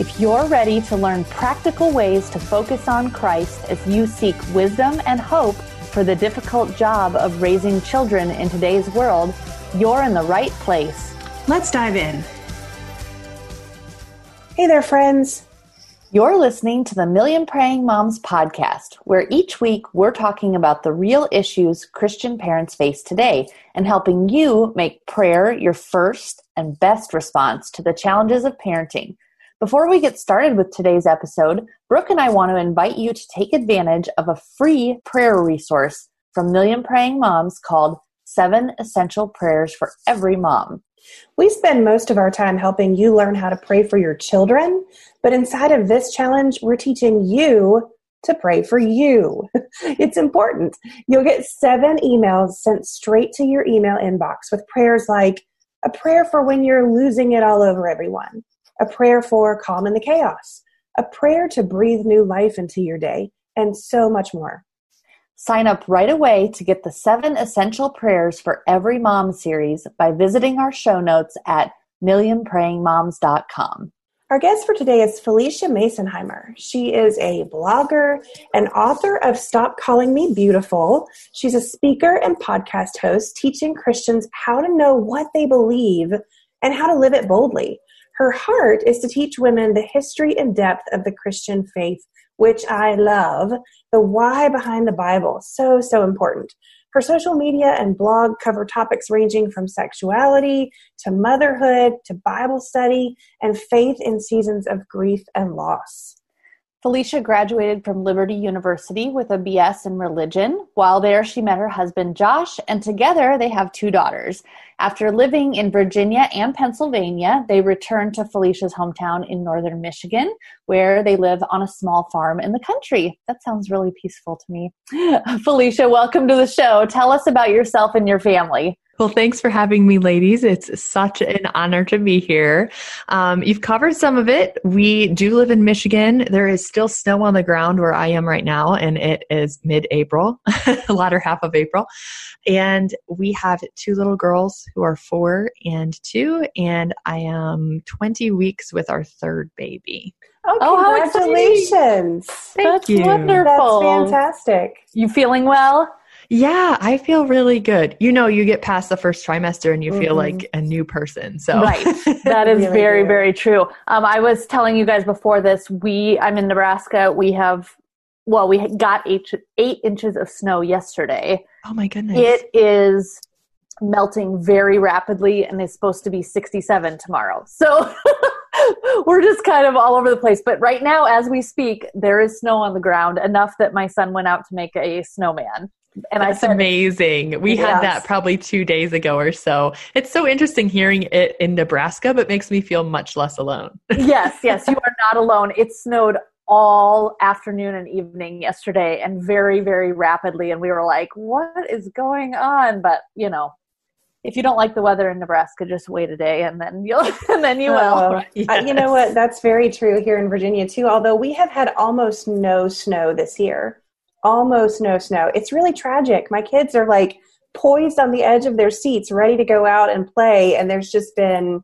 If you're ready to learn practical ways to focus on Christ as you seek wisdom and hope for the difficult job of raising children in today's world, you're in the right place. Let's dive in. Hey there, friends. You're listening to the Million Praying Moms podcast, where each week we're talking about the real issues Christian parents face today and helping you make prayer your first and best response to the challenges of parenting before we get started with today's episode, Brooke and I want to invite you to take advantage of a free prayer resource from Million Praying Moms called Seven Essential Prayers for Every Mom. We spend most of our time helping you learn how to pray for your children, but inside of this challenge, we're teaching you to pray for you. it's important. You'll get seven emails sent straight to your email inbox with prayers like a prayer for when you're losing it all over everyone, a prayer for calm in the chaos, a prayer to breathe new life into your day, and so much more. Sign up right away to get the seven essential prayers for every mom series by visiting our show notes at millionprayingmoms.com. Our guest for today is Phylicia Masonheimer. She is a blogger and author of Stop Calling Me Beautiful. She's a speaker and podcast host teaching Christians how to know what they believe and how to live it boldly. Her heart is to teach women the history and depth of the Christian faith, which I love, the why behind the Bible. So, so important. Her social media and blog cover topics ranging from sexuality to motherhood to Bible study and faith in seasons of grief and loss. Phylicia graduated from Liberty University with a BS in religion. While there, she met her husband Josh, and together they have two daughters. After living in Virginia and Pennsylvania, they returned to Phylicia's hometown in northern Michigan, where they live on a small farm in the country. That sounds really peaceful to me. Phylicia, welcome to the show. Tell us about yourself and your family. Well, thanks for having me, ladies. It's such an honor to be here. Um, you've covered some of it. We do live in Michigan. There is still snow on the ground where I am right now, and it is mid April, the latter half of April. And we have two little girls who are four and two, and I am 20 weeks with our third baby. Oh, oh congratulations. Thank That's you. wonderful. That's fantastic. You feeling well? Yeah, I feel really good. You know, you get past the first trimester and you feel mm-hmm. like a new person. So right, that is really very, very true. Um, I was telling you guys before this. We, I'm in Nebraska. We have, well, we got eight eight inches of snow yesterday. Oh my goodness! It is melting very rapidly, and it's supposed to be 67 tomorrow. So. we're just kind of all over the place. But right now, as we speak, there is snow on the ground enough that my son went out to make a snowman and That's I said, amazing. We yes. had that probably two days ago or so. It's so interesting hearing it in Nebraska, but makes me feel much less alone. yes, yes, you are not alone. It snowed all afternoon and evening yesterday and very, very rapidly. And we were like, what is going on? But, you know, if you don't like the weather in Nebraska, just wait a day and then you'll and then you will. Uh, yes. uh, you know what? That's very true here in Virginia too. Although we have had almost no snow this year almost no snow. It's really tragic. My kids are like poised on the edge of their seats, ready to go out and play, and there's just been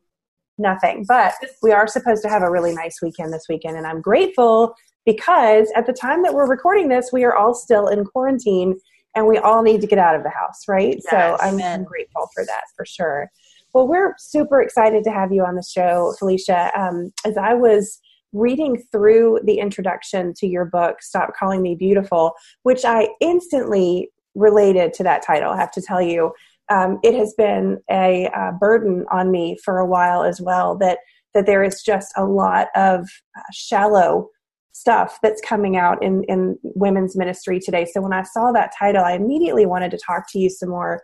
nothing. But we are supposed to have a really nice weekend this weekend, and I'm grateful because at the time that we're recording this, we are all still in quarantine and we all need to get out of the house, right? Yes, so I'm, I'm grateful for that for sure. Well, we're super excited to have you on the show, Phylicia. Um, as I was reading through the introduction to your book, Stop Calling Me Beautiful, which I instantly related to that title, I have to tell you. Um, it has been a uh, burden on me for a while as well that that there is just a lot of uh, shallow stuff that's coming out in, in women's ministry today. So when I saw that title, I immediately wanted to talk to you some more.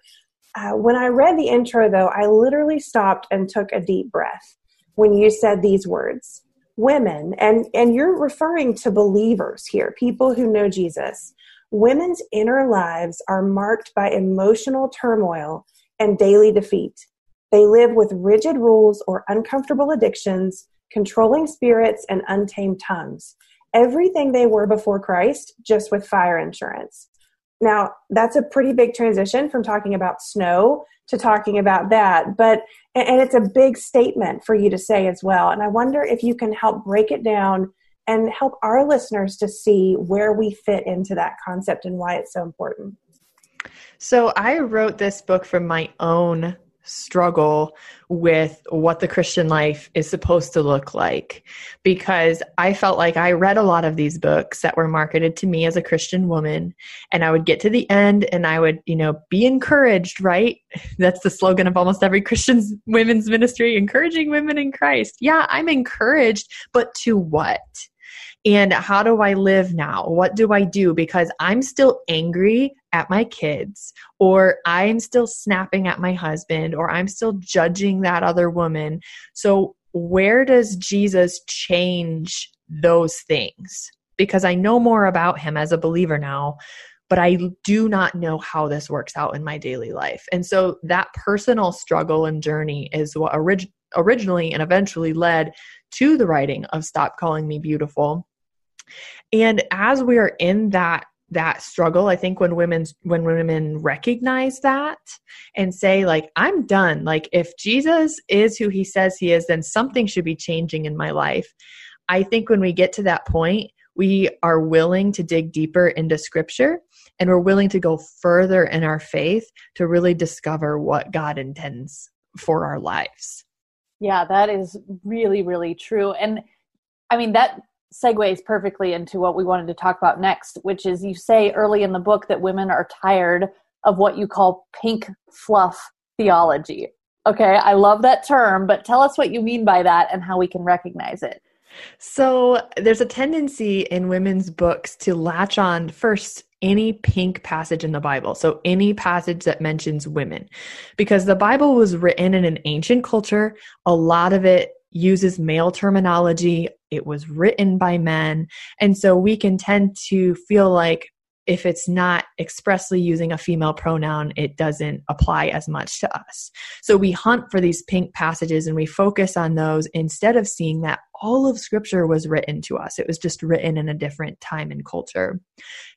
Uh, when I read the intro, though, I literally stopped and took a deep breath when you said these words women, and, and you're referring to believers here, people who know Jesus, women's inner lives are marked by emotional turmoil and daily defeat. They live with rigid rules or uncomfortable addictions, controlling spirits, and untamed tongues. Everything they were before Christ, just with fire insurance. Now, that's a pretty big transition from talking about snow to talking about that. But, and it's a big statement for you to say as well. And I wonder if you can help break it down and help our listeners to see where we fit into that concept and why it's so important. So, I wrote this book from my own struggle with what the Christian life is supposed to look like because I felt like I read a lot of these books that were marketed to me as a Christian woman and I would get to the end and I would, you know, be encouraged, right? That's the slogan of almost every Christian women's ministry, encouraging women in Christ. Yeah, I'm encouraged, but to what? And how do I live now? What do I do? Because I'm still angry at my kids, or I'm still snapping at my husband, or I'm still judging that other woman. So, where does Jesus change those things? Because I know more about him as a believer now, but I do not know how this works out in my daily life. And so, that personal struggle and journey is what orig- originally and eventually led to the writing of Stop Calling Me Beautiful and as we are in that that struggle i think when women's when women recognize that and say like i'm done. Like if jesus is who he says he is then something should be changing in my life. I think when we get to that point we are willing to dig deeper into scripture and we're willing to go further in our faith to really discover what god intends for our lives. Yeah that is really really true. And i mean that segues perfectly into what we wanted to talk about next, which is you say early in the book that women are tired of what you call pink fluff theology. Okay, I love that term, but tell us what you mean by that and how we can recognize it. So, there's a tendency in women's books to latch on first any pink passage in the Bible. So, any passage that mentions women. Because the Bible was written in an ancient culture, a lot of it uses male terminology. It was written by men. And so we can tend to feel like if it's not expressly using a female pronoun, it doesn't apply as much to us. So we hunt for these pink passages and we focus on those instead of seeing that all of scripture was written to us. It was just written in a different time and culture.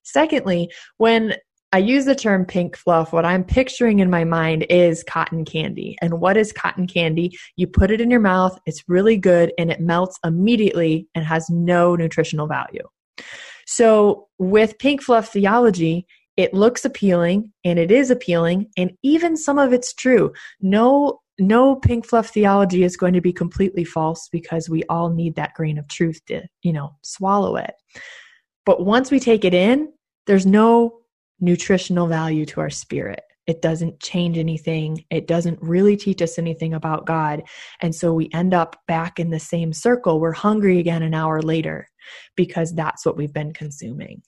Secondly, when I use the term pink fluff. What I'm picturing in my mind is cotton candy. And what is cotton candy? You put it in your mouth, it's really good, and it melts immediately and has no nutritional value. So, with pink fluff theology, it looks appealing and it is appealing, and even some of it's true. No no pink fluff theology is going to be completely false because we all need that grain of truth to, you know, swallow it. But once we take it in, there's no nutritional value to our spirit. It doesn't change anything. It doesn't really teach us anything about God. And so we end up back in the same circle. We're hungry again an hour later because that's what we've been consuming.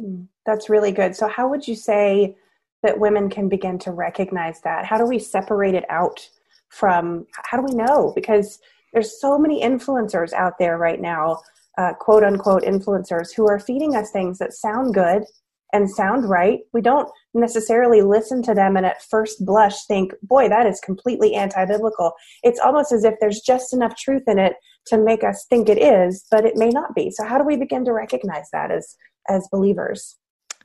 Hmm, that's really good. So, how would you say that women can begin to recognize that? How do we separate it out from, how do we know? Because there's so many influencers out there right now, uh, quote unquote influencers, who are feeding us things that sound good and sound right. We don't necessarily listen to them and at first blush think, boy, that is completely anti biblical. It's almost as if there's just enough truth in it to make us think it is, but it may not be. So, how do we begin to recognize that as, as believers?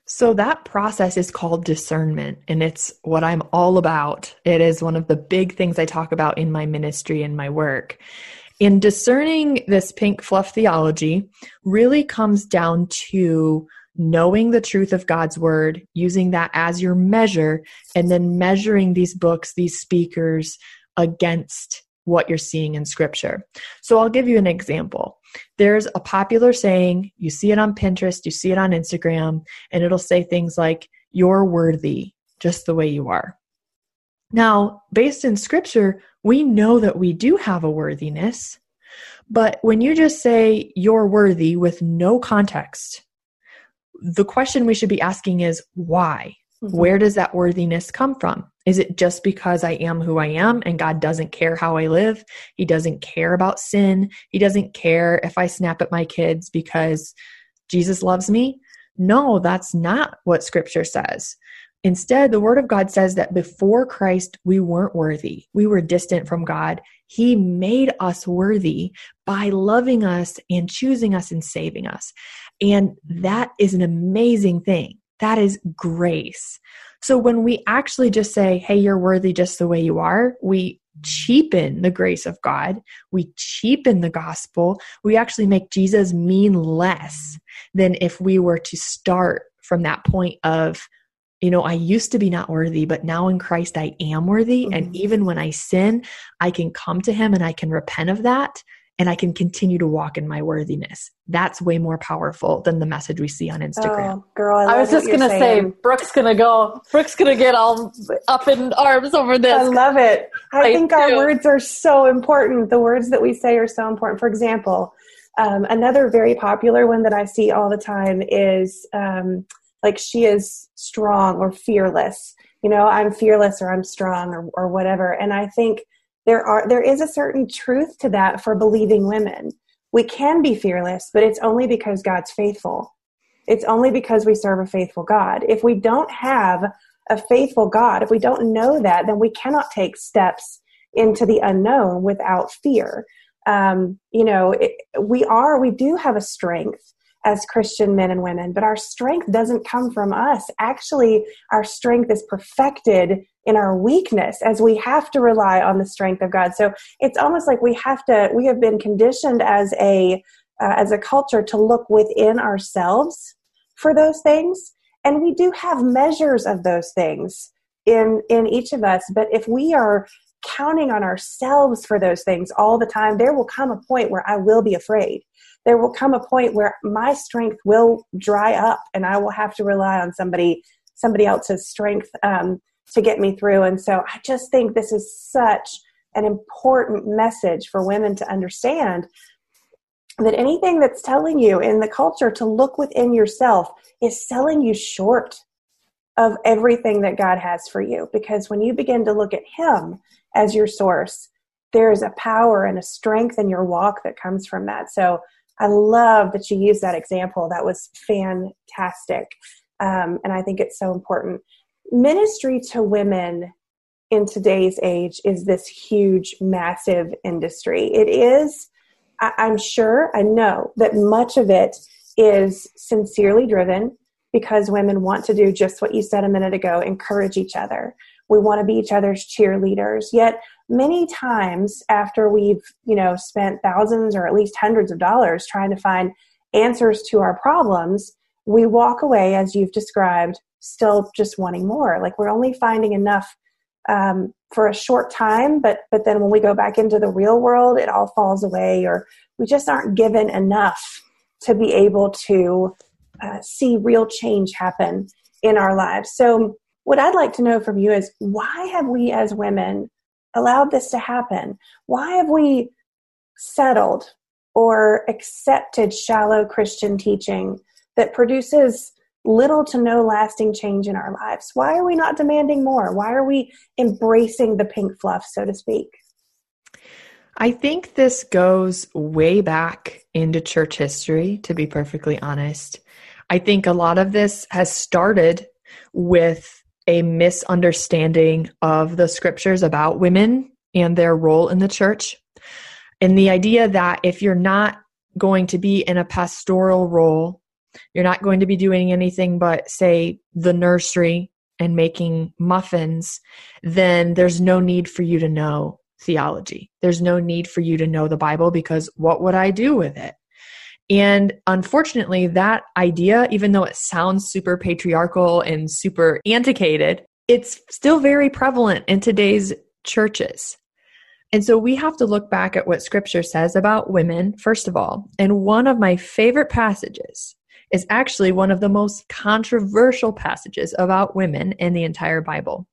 So, that process is called discernment, and it's what I'm all about. It is one of the big things I talk about in my ministry and my work. In discerning this pink fluff theology, really comes down to knowing the truth of God's word, using that as your measure, and then measuring these books, these speakers against what you're seeing in scripture. So I'll give you an example. There's a popular saying, you see it on Pinterest, you see it on Instagram, and it'll say things like, You're worthy just the way you are. Now, based in scripture, we know that we do have a worthiness. But when you just say you're worthy with no context, the question we should be asking is why? Mm-hmm. Where does that worthiness come from? Is it just because I am who I am and God doesn't care how I live? He doesn't care about sin. He doesn't care if I snap at my kids because Jesus loves me? No, that's not what scripture says. Instead, the word of God says that before Christ, we weren't worthy. We were distant from God. He made us worthy by loving us and choosing us and saving us. And that is an amazing thing. That is grace. So when we actually just say, hey, you're worthy just the way you are, we cheapen the grace of God. We cheapen the gospel. We actually make Jesus mean less than if we were to start from that point of, you know, I used to be not worthy, but now in Christ I am worthy. Mm-hmm. And even when I sin, I can come to Him and I can repent of that and I can continue to walk in my worthiness. That's way more powerful than the message we see on Instagram. Oh, girl, I, I was just gonna say, Brooke's gonna go. Brooke's gonna get all up in arms over this. I love it. I, I think do. our words are so important. The words that we say are so important. For example, um, another very popular one that I see all the time is um, like she is strong or fearless. You know, I'm fearless or I'm strong or, or whatever. And I think there are there is a certain truth to that for believing women. We can be fearless, but it's only because God's faithful. It's only because we serve a faithful God. If we don't have a faithful God, if we don't know that, then we cannot take steps into the unknown without fear. Um, you know, it, we are, we do have a strength as Christian men and women, but our strength doesn't come from us. Actually, our strength is perfected in our weakness as we have to rely on the strength of God. So it's almost like we have to, we have been conditioned as a, uh, as a culture to look within ourselves for those things. And we do have measures of those things in, in each of us. But if we are counting on ourselves for those things all the time, there will come a point where I will be afraid. There will come a point where my strength will dry up and I will have to rely on somebody somebody else's strength um, to get me through. And so I just think this is such an important message for women to understand that anything that's telling you in the culture to look within yourself is selling you short of everything that God has for you. Because when you begin to look at Him as your source, there is a power and a strength in your walk that comes from that. So I love that you used that example. That was fantastic. Um, and I think it's so important ministry to women in today's age is this huge, massive industry. It is, I'm sure, I know that much of it is sincerely driven because women want to do just what you said a minute ago encourage each other. We want to be each other's cheerleaders. Yet, many times after we've, you know, spent thousands or at least hundreds of dollars trying to find answers to our problems, we walk away, as you've described, still just wanting more. Like we're only finding enough um, for a short time, but but then when we go back into the real world, it all falls away, or we just aren't given enough to be able to uh, see real change happen in our lives. So, what I'd like to know from you is why have we as women allowed this to happen? Why have we settled or accepted shallow Christian teaching that produces little to no lasting change in our lives. Why are we not demanding more? Why are we embracing the pink fluff, so to speak? I think this goes way back into church history, to be perfectly honest. I think a lot of this has started with a misunderstanding of the scriptures about women and their role in the church. And the idea that if you're not going to be in a pastoral role you're not going to be doing anything but, say, the nursery and making muffins, then there's no need for you to know theology. There's no need for you to know the Bible because what would I do with it? And unfortunately, that idea, even though it sounds super patriarchal and super antiquated, it's still very prevalent in today's churches. And so we have to look back at what scripture says about women, first of all. And one of my favorite passages is actually one of the most controversial passages about women in the entire Bible.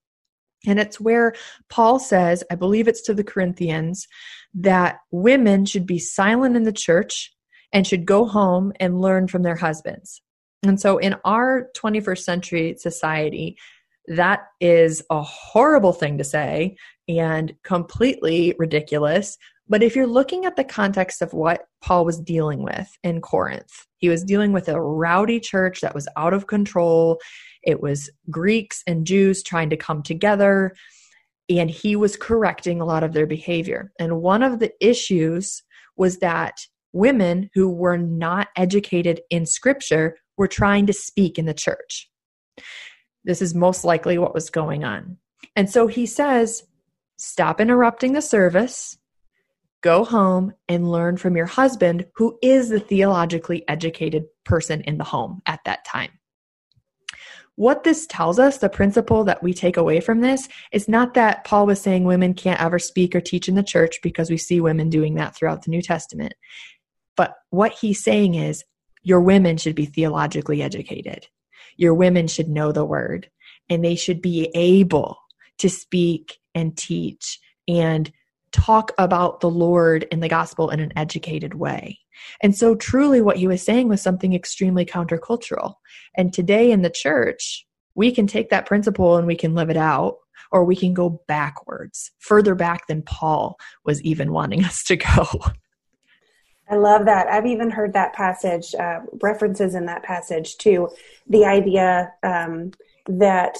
And it's where Paul says, I believe it's to the Corinthians, that women should be silent in the church and should go home and learn from their husbands. And so in our 21st century society, That is a horrible thing to say and completely ridiculous. But if you're looking at the context of what Paul was dealing with in Corinth, he was dealing with a rowdy church that was out of control. It was Greeks and Jews trying to come together, and he was correcting a lot of their behavior. And one of the issues was that women who were not educated in scripture were trying to speak in the church. This is most likely what was going on. And so he says, stop interrupting the service, go home and learn from your husband, who is the theologically educated person in the home at that time. What this tells us, the principle that we take away from this, is not that Paul was saying women can't ever speak or teach in the church because we see women doing that throughout the New Testament. But what he's saying is your women should be theologically educated. Your women should know the word and they should be able to speak and teach and talk about the Lord and the gospel in an educated way. And so, truly, what he was saying was something extremely countercultural. And today in the church, we can take that principle and we can live it out, or we can go backwards, further back than Paul was even wanting us to go. I love that. I've even heard that passage, uh, references in that passage to the idea um, that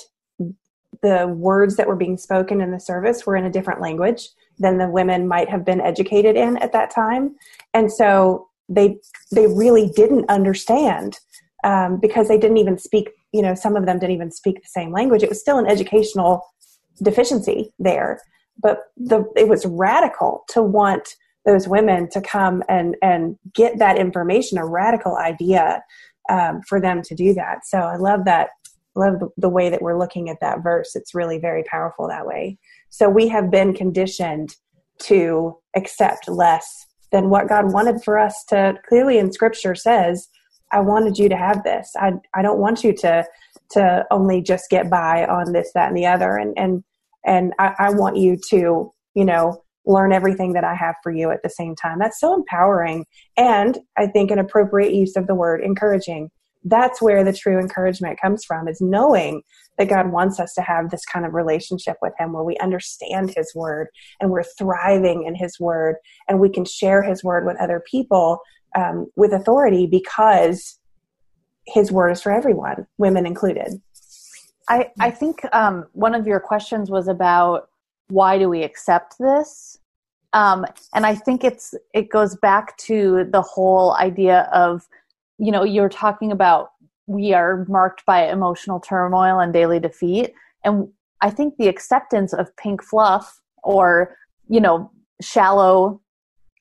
the words that were being spoken in the service were in a different language than the women might have been educated in at that time, and so they they really didn't understand um, because they didn't even speak. You know, some of them didn't even speak the same language. It was still an educational deficiency there, but the it was radical to want those women to come and and get that information, a radical idea um, for them to do that. So I love that. Love the, way that we're looking at that verse. It's really very powerful that way. So we have been conditioned to accept less than what God wanted for us to. Clearly, in Scripture says, "I wanted you to have this. I I don't want you to to only just get by on this, that, and the other. And and and I, I want you to, you know, learn everything that I have for you at the same time. That's so empowering. And I think an appropriate use of the word encouraging. That's where the true encouragement comes from is knowing that God wants us to have this kind of relationship with Him where we understand His Word and we're thriving in His Word and we can share His Word with other people um, with authority because His Word is for everyone, women included. I, I think um, one of your questions was about why do we accept this? Um, and i think it's it goes back to the whole idea of you know you're talking about we are marked by emotional turmoil and daily defeat. And i think the acceptance of pink fluff or you know shallow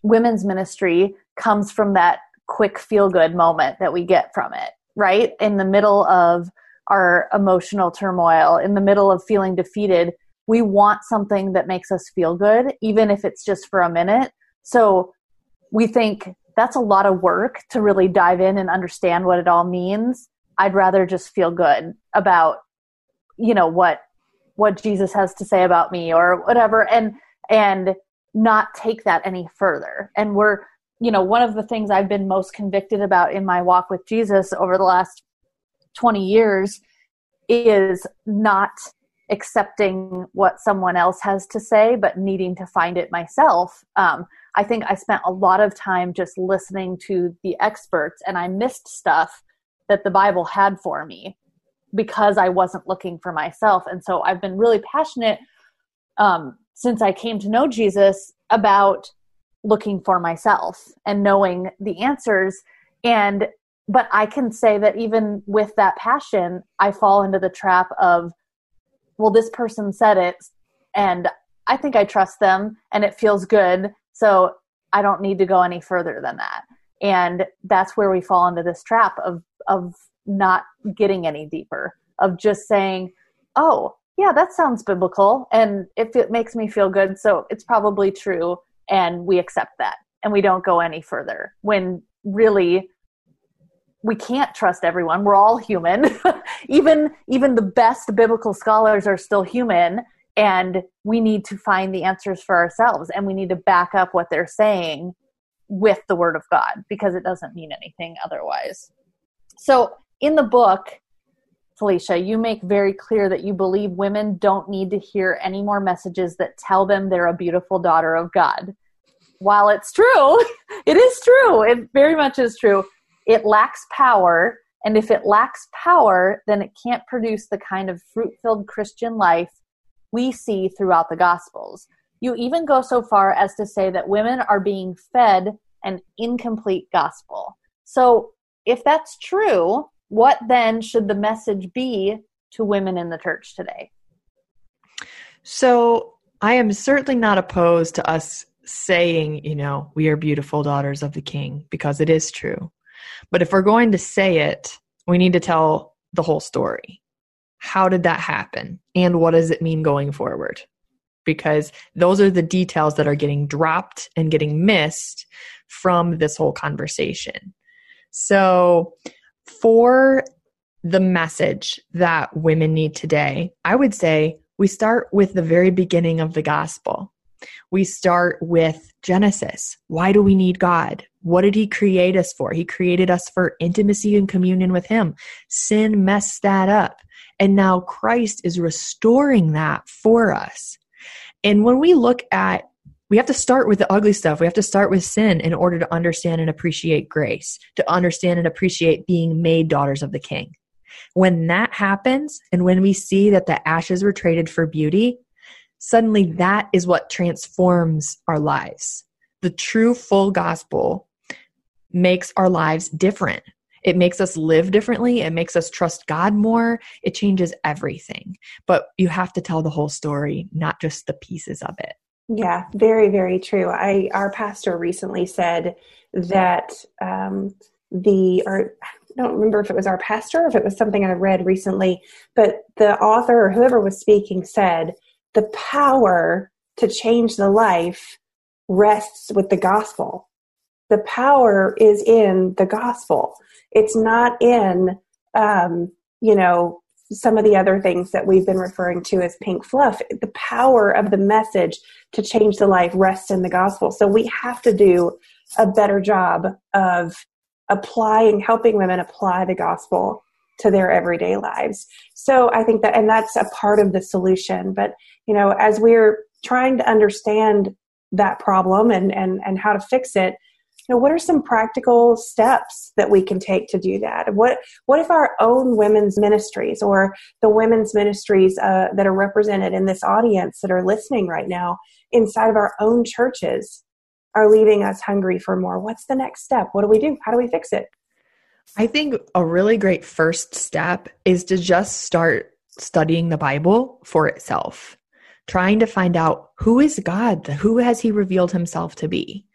women's ministry comes from that quick feel good moment that we get from it right? In the middle of our emotional turmoil in the middle of feeling defeated we want something that makes us feel good, even if it's just for a minute. So we think that's a lot of work to really dive in and understand what it all means. I'd rather just feel good about, you know, what what Jesus has to say about me or whatever and and not take that any further. And we're, you know, one of the things I've been most convicted about in my walk with Jesus over the last 20 years is not accepting what someone else has to say, but needing to find it myself. Um, I think I spent a lot of time just listening to the experts and I missed stuff that the Bible had for me because I wasn't looking for myself. And so I've been really passionate um, since I came to know Jesus about looking for myself and knowing the answers. And but I can say that even with that passion, I fall into the trap of well, this person said it and I think I trust them and it feels good. So I don't need to go any further than that. And that's where we fall into this trap of, of not getting any deeper, of just saying, oh, yeah, that sounds biblical. And if it makes me feel good, so it's probably true. And we accept that and we don't go any further when really we can't trust everyone we're all human even even the best biblical scholars are still human and we need to find the answers for ourselves and we need to back up what they're saying with the word of god because it doesn't mean anything otherwise so in the book Phylicia, you make very clear that you believe women don't need to hear any more messages that tell them they're a beautiful daughter of God. While it's true, it is true. It very much is true. It lacks power. And if it lacks power, then it can't produce the kind of fruit filled Christian life we see throughout the Gospels. You even go so far as to say that women are being fed an incomplete gospel. So, if that's true, what then should the message be to women in the church today? So, I am certainly not opposed to us saying, you know, we are beautiful daughters of the king because it is true. But if we're going to say it, we need to tell the whole story. How did that happen? And what does it mean going forward? Because those are the details that are getting dropped and getting missed from this whole conversation. So, for the message that women need today, I would say we start with the very beginning of the gospel. We start with Genesis. Why do we need God? What did He create us for? He created us for intimacy and communion with Him. Sin messed that up. And now Christ is restoring that for us. And when we look at we have to start with the ugly stuff. We have to start with sin in order to understand and appreciate grace, to understand and appreciate being made daughters of the King. When that happens, and when we see that the ashes were traded for beauty, suddenly that is what transforms our lives. The true full gospel makes our lives different. It makes us live differently. It makes us trust God more. It changes everything. But you have to tell the whole story, not just the pieces of it. Yeah, very, very true. I our pastor recently said that um, the or I don't remember if it was our pastor or if it was something I read recently, but the author or whoever was speaking said the power to change the life rests with the gospel. The power is in the gospel. It's not in, um, you know, some of the other things that we've been referring to as pink fluff. The power of the message to change the life rests in the gospel. So we have to do a better job of applying, helping women apply the gospel to their everyday lives. So I think that, and that's a part of the solution. But, you know, as we're trying to understand that problem and, and, and how to fix it, you know, what are some practical steps that we can take to do that? What what if our own women's ministries or the women's ministries uh, that are represented in this audience that are listening right now inside of our own churches are leaving us hungry for more? What's the next step? What do we do? How do we fix it? I think a really great first step is to just start studying the Bible for itself, trying to find out who is God, who has He revealed Himself to be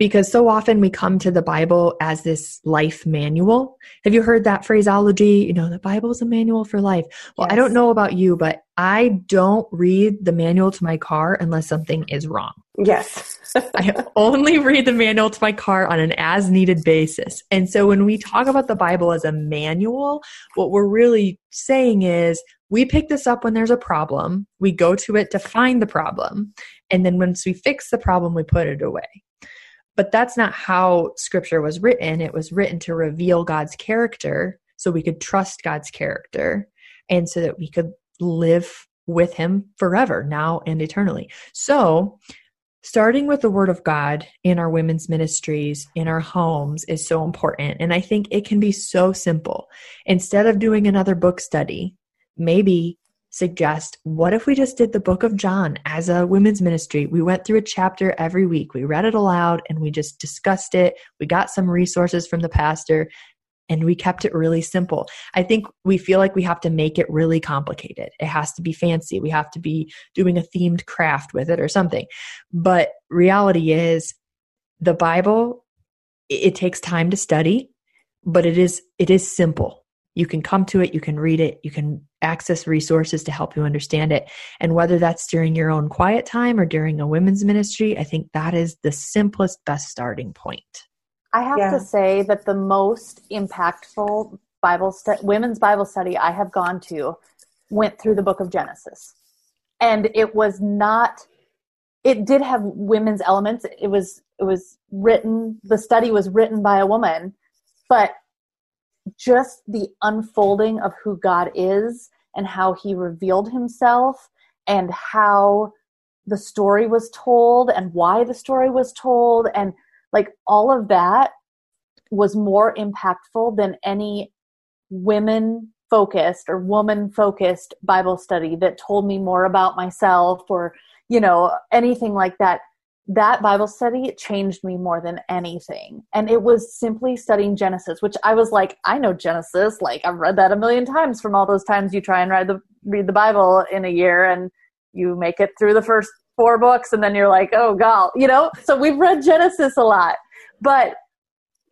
because so often we come to the Bible as this life manual. Have you heard that phraseology? You know, the Bible is a manual for life. Well, yes. I don't know about you, but I don't read the manual to my car unless something is wrong. Yes. I only read the manual to my car on an as needed basis. And so when we talk about the Bible as a manual, what we're really saying is we pick this up when there's a problem, we go to it to find the problem, and then once we fix the problem, we put it away. But that's not how scripture was written. It was written to reveal God's character so we could trust God's character and so that we could live with Him forever, now and eternally. So, starting with the Word of God in our women's ministries, in our homes, is so important. And I think it can be so simple. Instead of doing another book study, maybe suggest what if we just did the book of John as a women's ministry? We went through a chapter every week, we read it aloud, and we just discussed it. We got some resources from the pastor. And we kept it really simple. I think we feel like we have to make it really complicated. It has to be fancy. We have to be doing a themed craft with it or something. But reality is, the Bible, it takes time to study, but it is it is simple you can come to it, you can read it, you can access resources to help you understand it. And whether that's during your own quiet time or during a women's ministry, I think that is the simplest, best starting point. I have yeah. to say that the most impactful Bible stu- women's Bible study I have gone to went through the book of Genesis. And it was not it did have women's elements. It was it was written the study was written by a woman, but just the unfolding of who God is and how he revealed himself and how the story was told and why the story was told. And like all of that was more impactful than any women focused or woman focused bible study that told me more about myself or you know anything like that that bible study changed me more than anything and it was simply studying genesis which i was like i know genesis like i've read that a million times from all those times you try and read the read the bible in a year and you make it through the first four books and then you're like, oh god, you know? So we've read Genesis a lot. But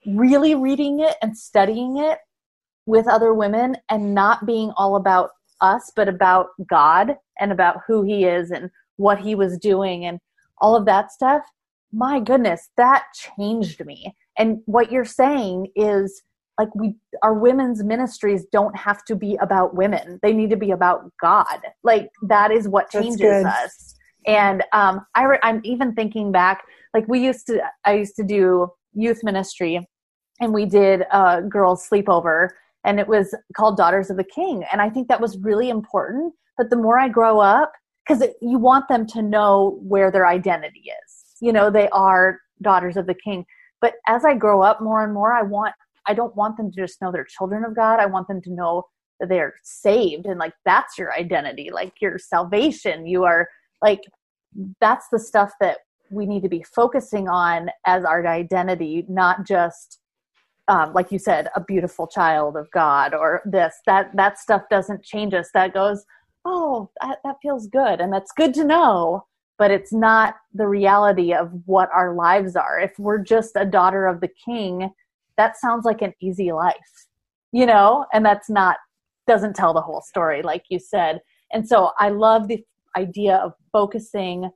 really reading it and studying it with other women and not being all about us, but about God and about who He is and what He was doing and all of that stuff, my goodness, that changed me. And what you're saying is like we our women's ministries don't have to be about women. They need to be about god. Like that is what changes us. And um, I re- i'm even thinking back like we used to i used to do youth ministry and we did a girls sleepover and it was called daughters of the king. And i think that was really important. But the more i grow up because you want them to know where their identity is you know they are daughters of the king but as i grow up more and more i want I don't want them to just know they're children of God. I want them to know that they're saved and like that's your identity, like your salvation. You are like that's the stuff that we need to be focusing on as our identity, not just um, like you said, a beautiful child of God or this. That that stuff doesn't change us. That goes, oh, that, that feels good, and that's good to know. But it's not the reality of what our lives are. If we're just a daughter of the King, that sounds like an easy life, you know, and that's not, doesn't tell the whole story, like you said. And so I love the idea of focusing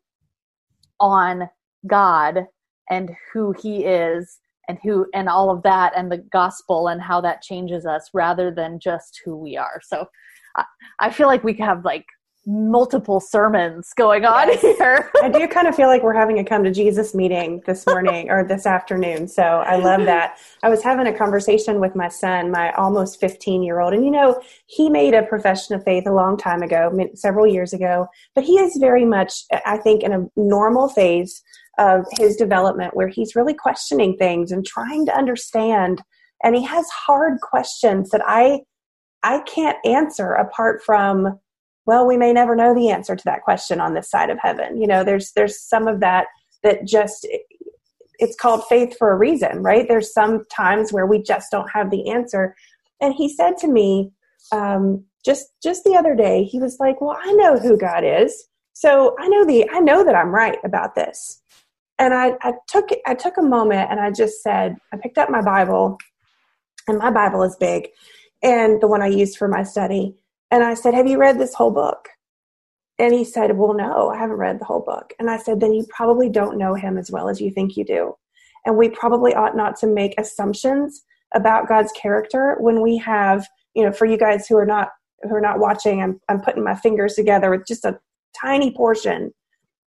on God and who He is and who and all of that and the gospel and how that changes us rather than just who we are. So I, I feel like we have like multiple sermons going on yes. here. I do kind of feel like we're having a come to Jesus meeting this morning or this afternoon. So I love that. I was having a conversation with my son, my almost 15 year old, and you know, he made a profession of faith a long time ago, several years ago, but he is very much, I think, in a normal phase of his development where he's really questioning things and trying to understand. And he has hard questions that I I can't answer apart from well we may never know the answer to that question on this side of heaven. You know there's there's some of that that just it's called faith for a reason right? There's some times where we just don't have the answer. And he said to me um, just just the other day he was like well i know who god is. So i know the i know that i'm right about this. And I, I took i took a moment and i just said i picked up my bible and my bible is big and the one i used for my study and I said, Have you read this whole book? And he said, Well, no, I haven't read the whole book. And I said, Then you probably don't know him as well as you think you do. And we probably ought not to make assumptions about God's character when we have, you know, for you guys who are not who are not watching, I'm I'm putting my fingers together with just a tiny portion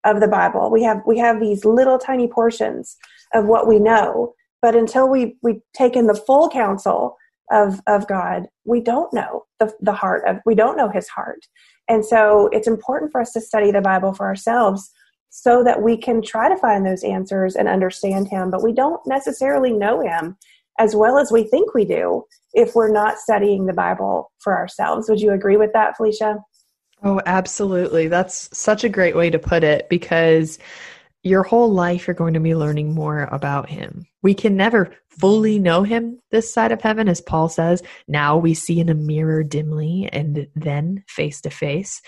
of the Bible. We have we have these little tiny portions of what we know, but until we we take in the full counsel of of God, we don't know the the heart of we don't know His heart, and so it's important for us to study the Bible for ourselves so that we can try to find those answers and understand Him. But we don't necessarily know Him as well as we think we do if we're not studying the Bible for ourselves. Would you agree with that, Phylicia? Oh, absolutely. That's such a great way to put it because your whole life you're going to be learning more about him. We can never fully know him this side of heaven, as Paul says. Now we see in a mirror dimly and then face to face.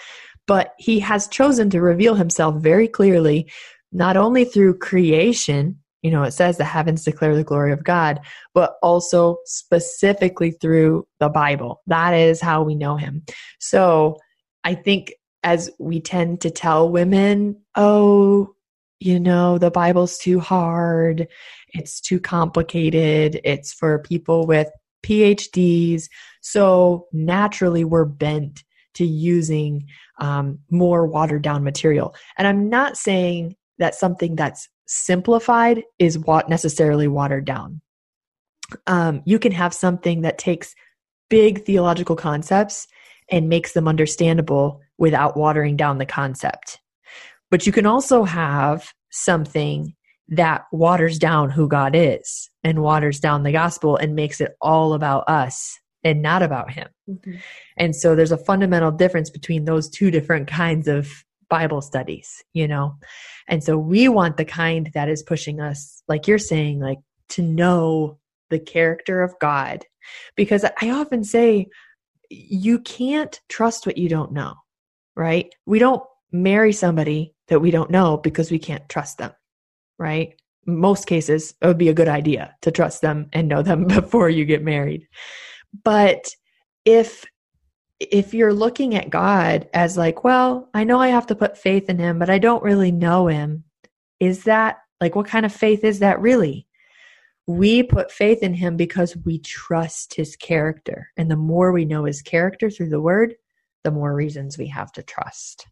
But he has chosen to reveal himself very clearly, not only through creation, you know, it says the heavens declare the glory of God, but also specifically through the Bible. That is how we know him. So I think as we tend to tell women, oh, you know, the Bible's too hard, it's too complicated, it's for people with PhDs. So naturally, we're bent to using um, more watered down material. And I'm not saying that something that's simplified is what necessarily watered down. um, you can have something that takes big theological concepts and makes them understandable without watering down the concept. But you can also have something that waters down who God is and waters down the gospel and makes it all about us and not about Him. Mm-hmm. And so there's a fundamental difference between those two different kinds of Bible studies, you know? And so we want the kind that is pushing us, like you're saying, like to know the character of God. Because I often say, you can't trust what you don't know, right? We don't marry somebody that we don't know because we can't trust them, right? Most cases, it would be a good idea to trust them and know them before you get married. But if if you're looking at God as like, well, I know I have to put faith in him, but I don't really know him, is that like what kind of faith is that really? We put faith in him because we trust his character. And the more we know his character through the word, the more reasons we have to trust.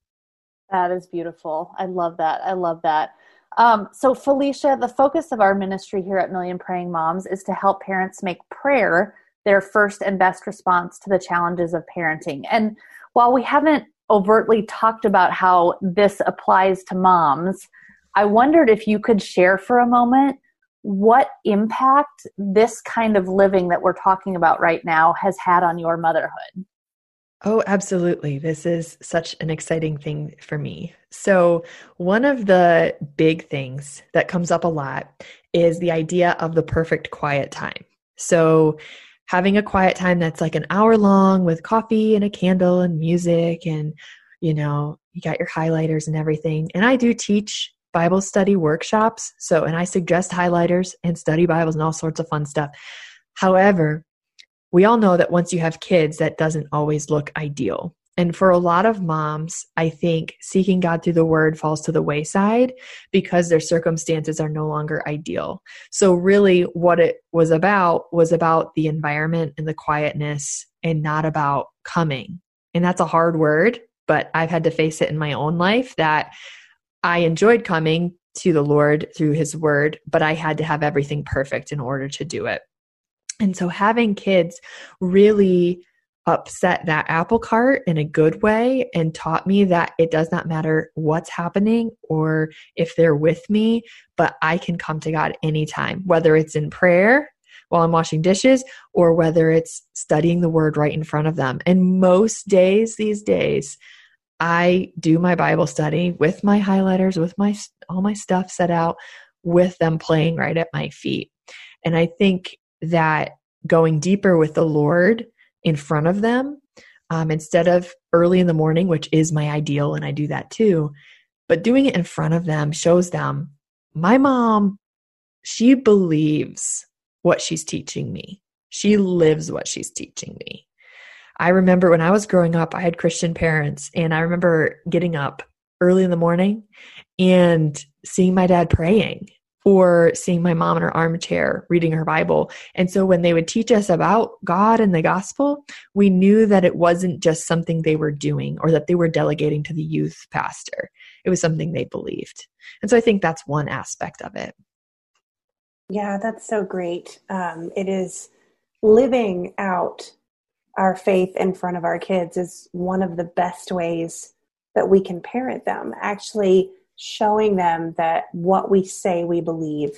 That is beautiful. I love that. I love that. Um, so, Phylicia, the focus of our ministry here at Million Praying Moms is to help parents make prayer their first and best response to the challenges of parenting. And while we haven't overtly talked about how this applies to moms, I wondered if you could share for a moment what impact this kind of living that we're talking about right now has had on your motherhood. Oh, absolutely. This is such an exciting thing for me. So, one of the big things that comes up a lot is the idea of the perfect quiet time. So, having a quiet time that's like an hour long with coffee and a candle and music and you know you got your highlighters and everything and i do teach bible study workshops so and i suggest highlighters and study bibles and all sorts of fun stuff however we all know that once you have kids that doesn't always look ideal and for a lot of moms, I think seeking God through the word falls to the wayside because their circumstances are no longer ideal. So, really, what it was about was about the environment and the quietness and not about coming. And that's a hard word, but I've had to face it in my own life that I enjoyed coming to the Lord through his word, but I had to have everything perfect in order to do it. And so, having kids really upset that apple cart in a good way and taught me that it does not matter what's happening or if they're with me, but I can come to God anytime, whether it's in prayer while I'm washing dishes or whether it's studying the word right in front of them. And most days these days, I do my Bible study with my highlighters, with my all my stuff set out, with them playing right at my feet. And I think that going deeper with the Lord in front of them um, instead of early in the morning, which is my ideal, and I do that too. But doing it in front of them shows them my mom, she believes what she's teaching me. She lives what she's teaching me. I remember when I was growing up, I had Christian parents, and I remember getting up early in the morning and seeing my dad praying or seeing my mom in her armchair reading her Bible. And so when they would teach us about God and the gospel, we knew that it wasn't just something they were doing or that they were delegating to the youth pastor. It was something they believed. And so I think that's one aspect of it. Yeah, that's so great. Um, it is living out our faith in front of our kids is one of the best ways that we can parent them. Actually, showing them that what we say we believe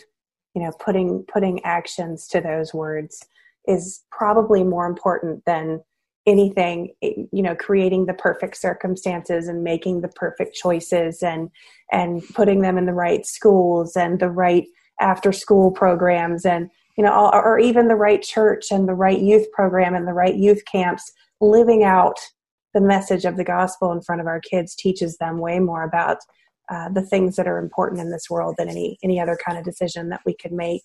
you know putting putting actions to those words is probably more important than anything you know creating the perfect circumstances and making the perfect choices and and putting them in the right schools and the right after school programs and you know or even the right church and the right youth program and the right youth camps. Living out the message of the gospel in front of our kids teaches them way more about uh, the things that are important in this world than any any other kind of decision that we could make.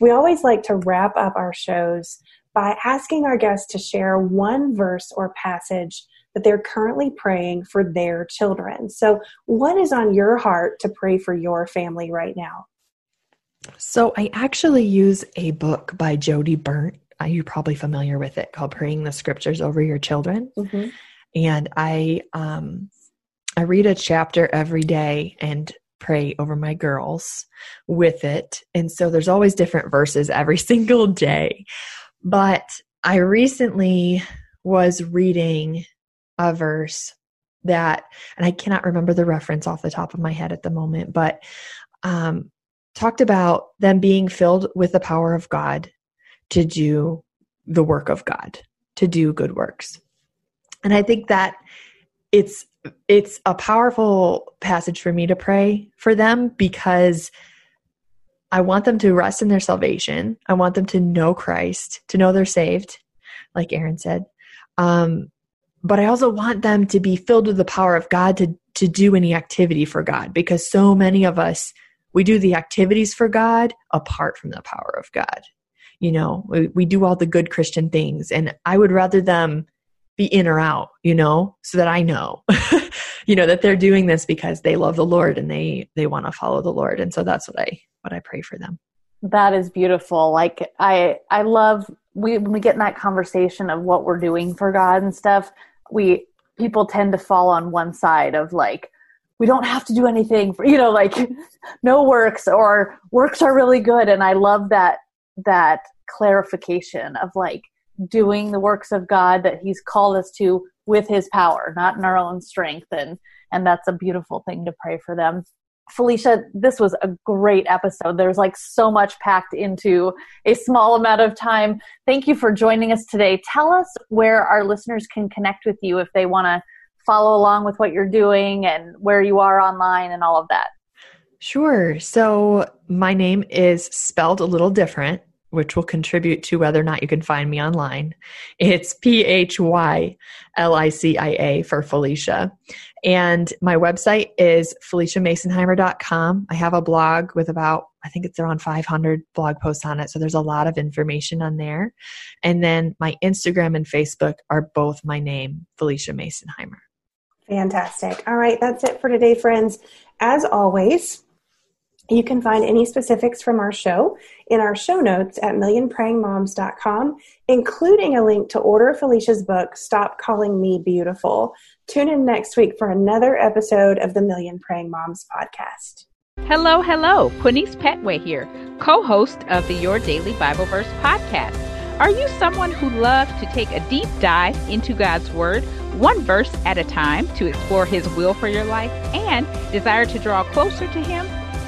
We always like to wrap up our shows by asking our guests to share one verse or passage that they're currently praying for their children. So, what is on your heart to pray for your family right now? So, I actually use a book by Jodie Berndt. Uh, you're probably familiar with it called Praying the Scriptures Over Your Children. Mm-hmm. And I um, I read a chapter every day, and pray over my girls with it. And so there's always different verses every single day. But I recently was reading a verse that, and I cannot remember the reference off the top of my head at the moment, but um, talked about them being filled with the power of God to do the work of God, to do good works. And I think that it's it's a powerful passage for me to pray for them because I want them to rest in their salvation. I want them to know Christ, to know they're saved, like Erin said. Um, but I also want them to be filled with the power of God to to do any activity for God because so many of us we do the activities for God apart from the power of God. You know, we, we do all the good Christian things and I would rather them be in or out, you know, so that I know, you know, that they're doing this because they love the Lord and they they want to follow the Lord. And so that's what I what I pray for them. That is beautiful. Like I I love we when we get in that conversation of what we're doing for God and stuff, we people tend to fall on one side of like we don't have to do anything for you know like no works or works are really good and i love that that clarification of like doing the works of God that He's called us to with His power, not in our own strength. And and that's a beautiful thing to pray for them. Phylicia, this was a great episode. There's like so much packed into a small amount of time. Thank you for joining us today. Tell us where our listeners can connect with you if they want to follow along with what you're doing and where you are online and all of that. Sure. So my name is spelled a little different which will contribute to whether or not you can find me online. It's P H Y L I C I A for Phylicia. And my website is phyliciamasonheimer.com. I have a blog with about, I think it's around 500 blog posts on it. So there's a lot of information on there. And then my Instagram and Facebook are both my name, Phylicia Masonheimer. Fantastic. All right, that's it for today, friends. As always, you can find any specifics from our show in our show notes at millionprayingmoms.com, including a link to order Phylicia's book, Stop Calling Me Beautiful. Tune in next week for another episode of the Million Praying Moms podcast. Hello, hello. Quinice Petway here, co host of the Your Daily Bible Verse podcast. Are you someone who loves to take a deep dive into God's Word, one verse at a time, to explore His will for your life and desire to draw closer to Him?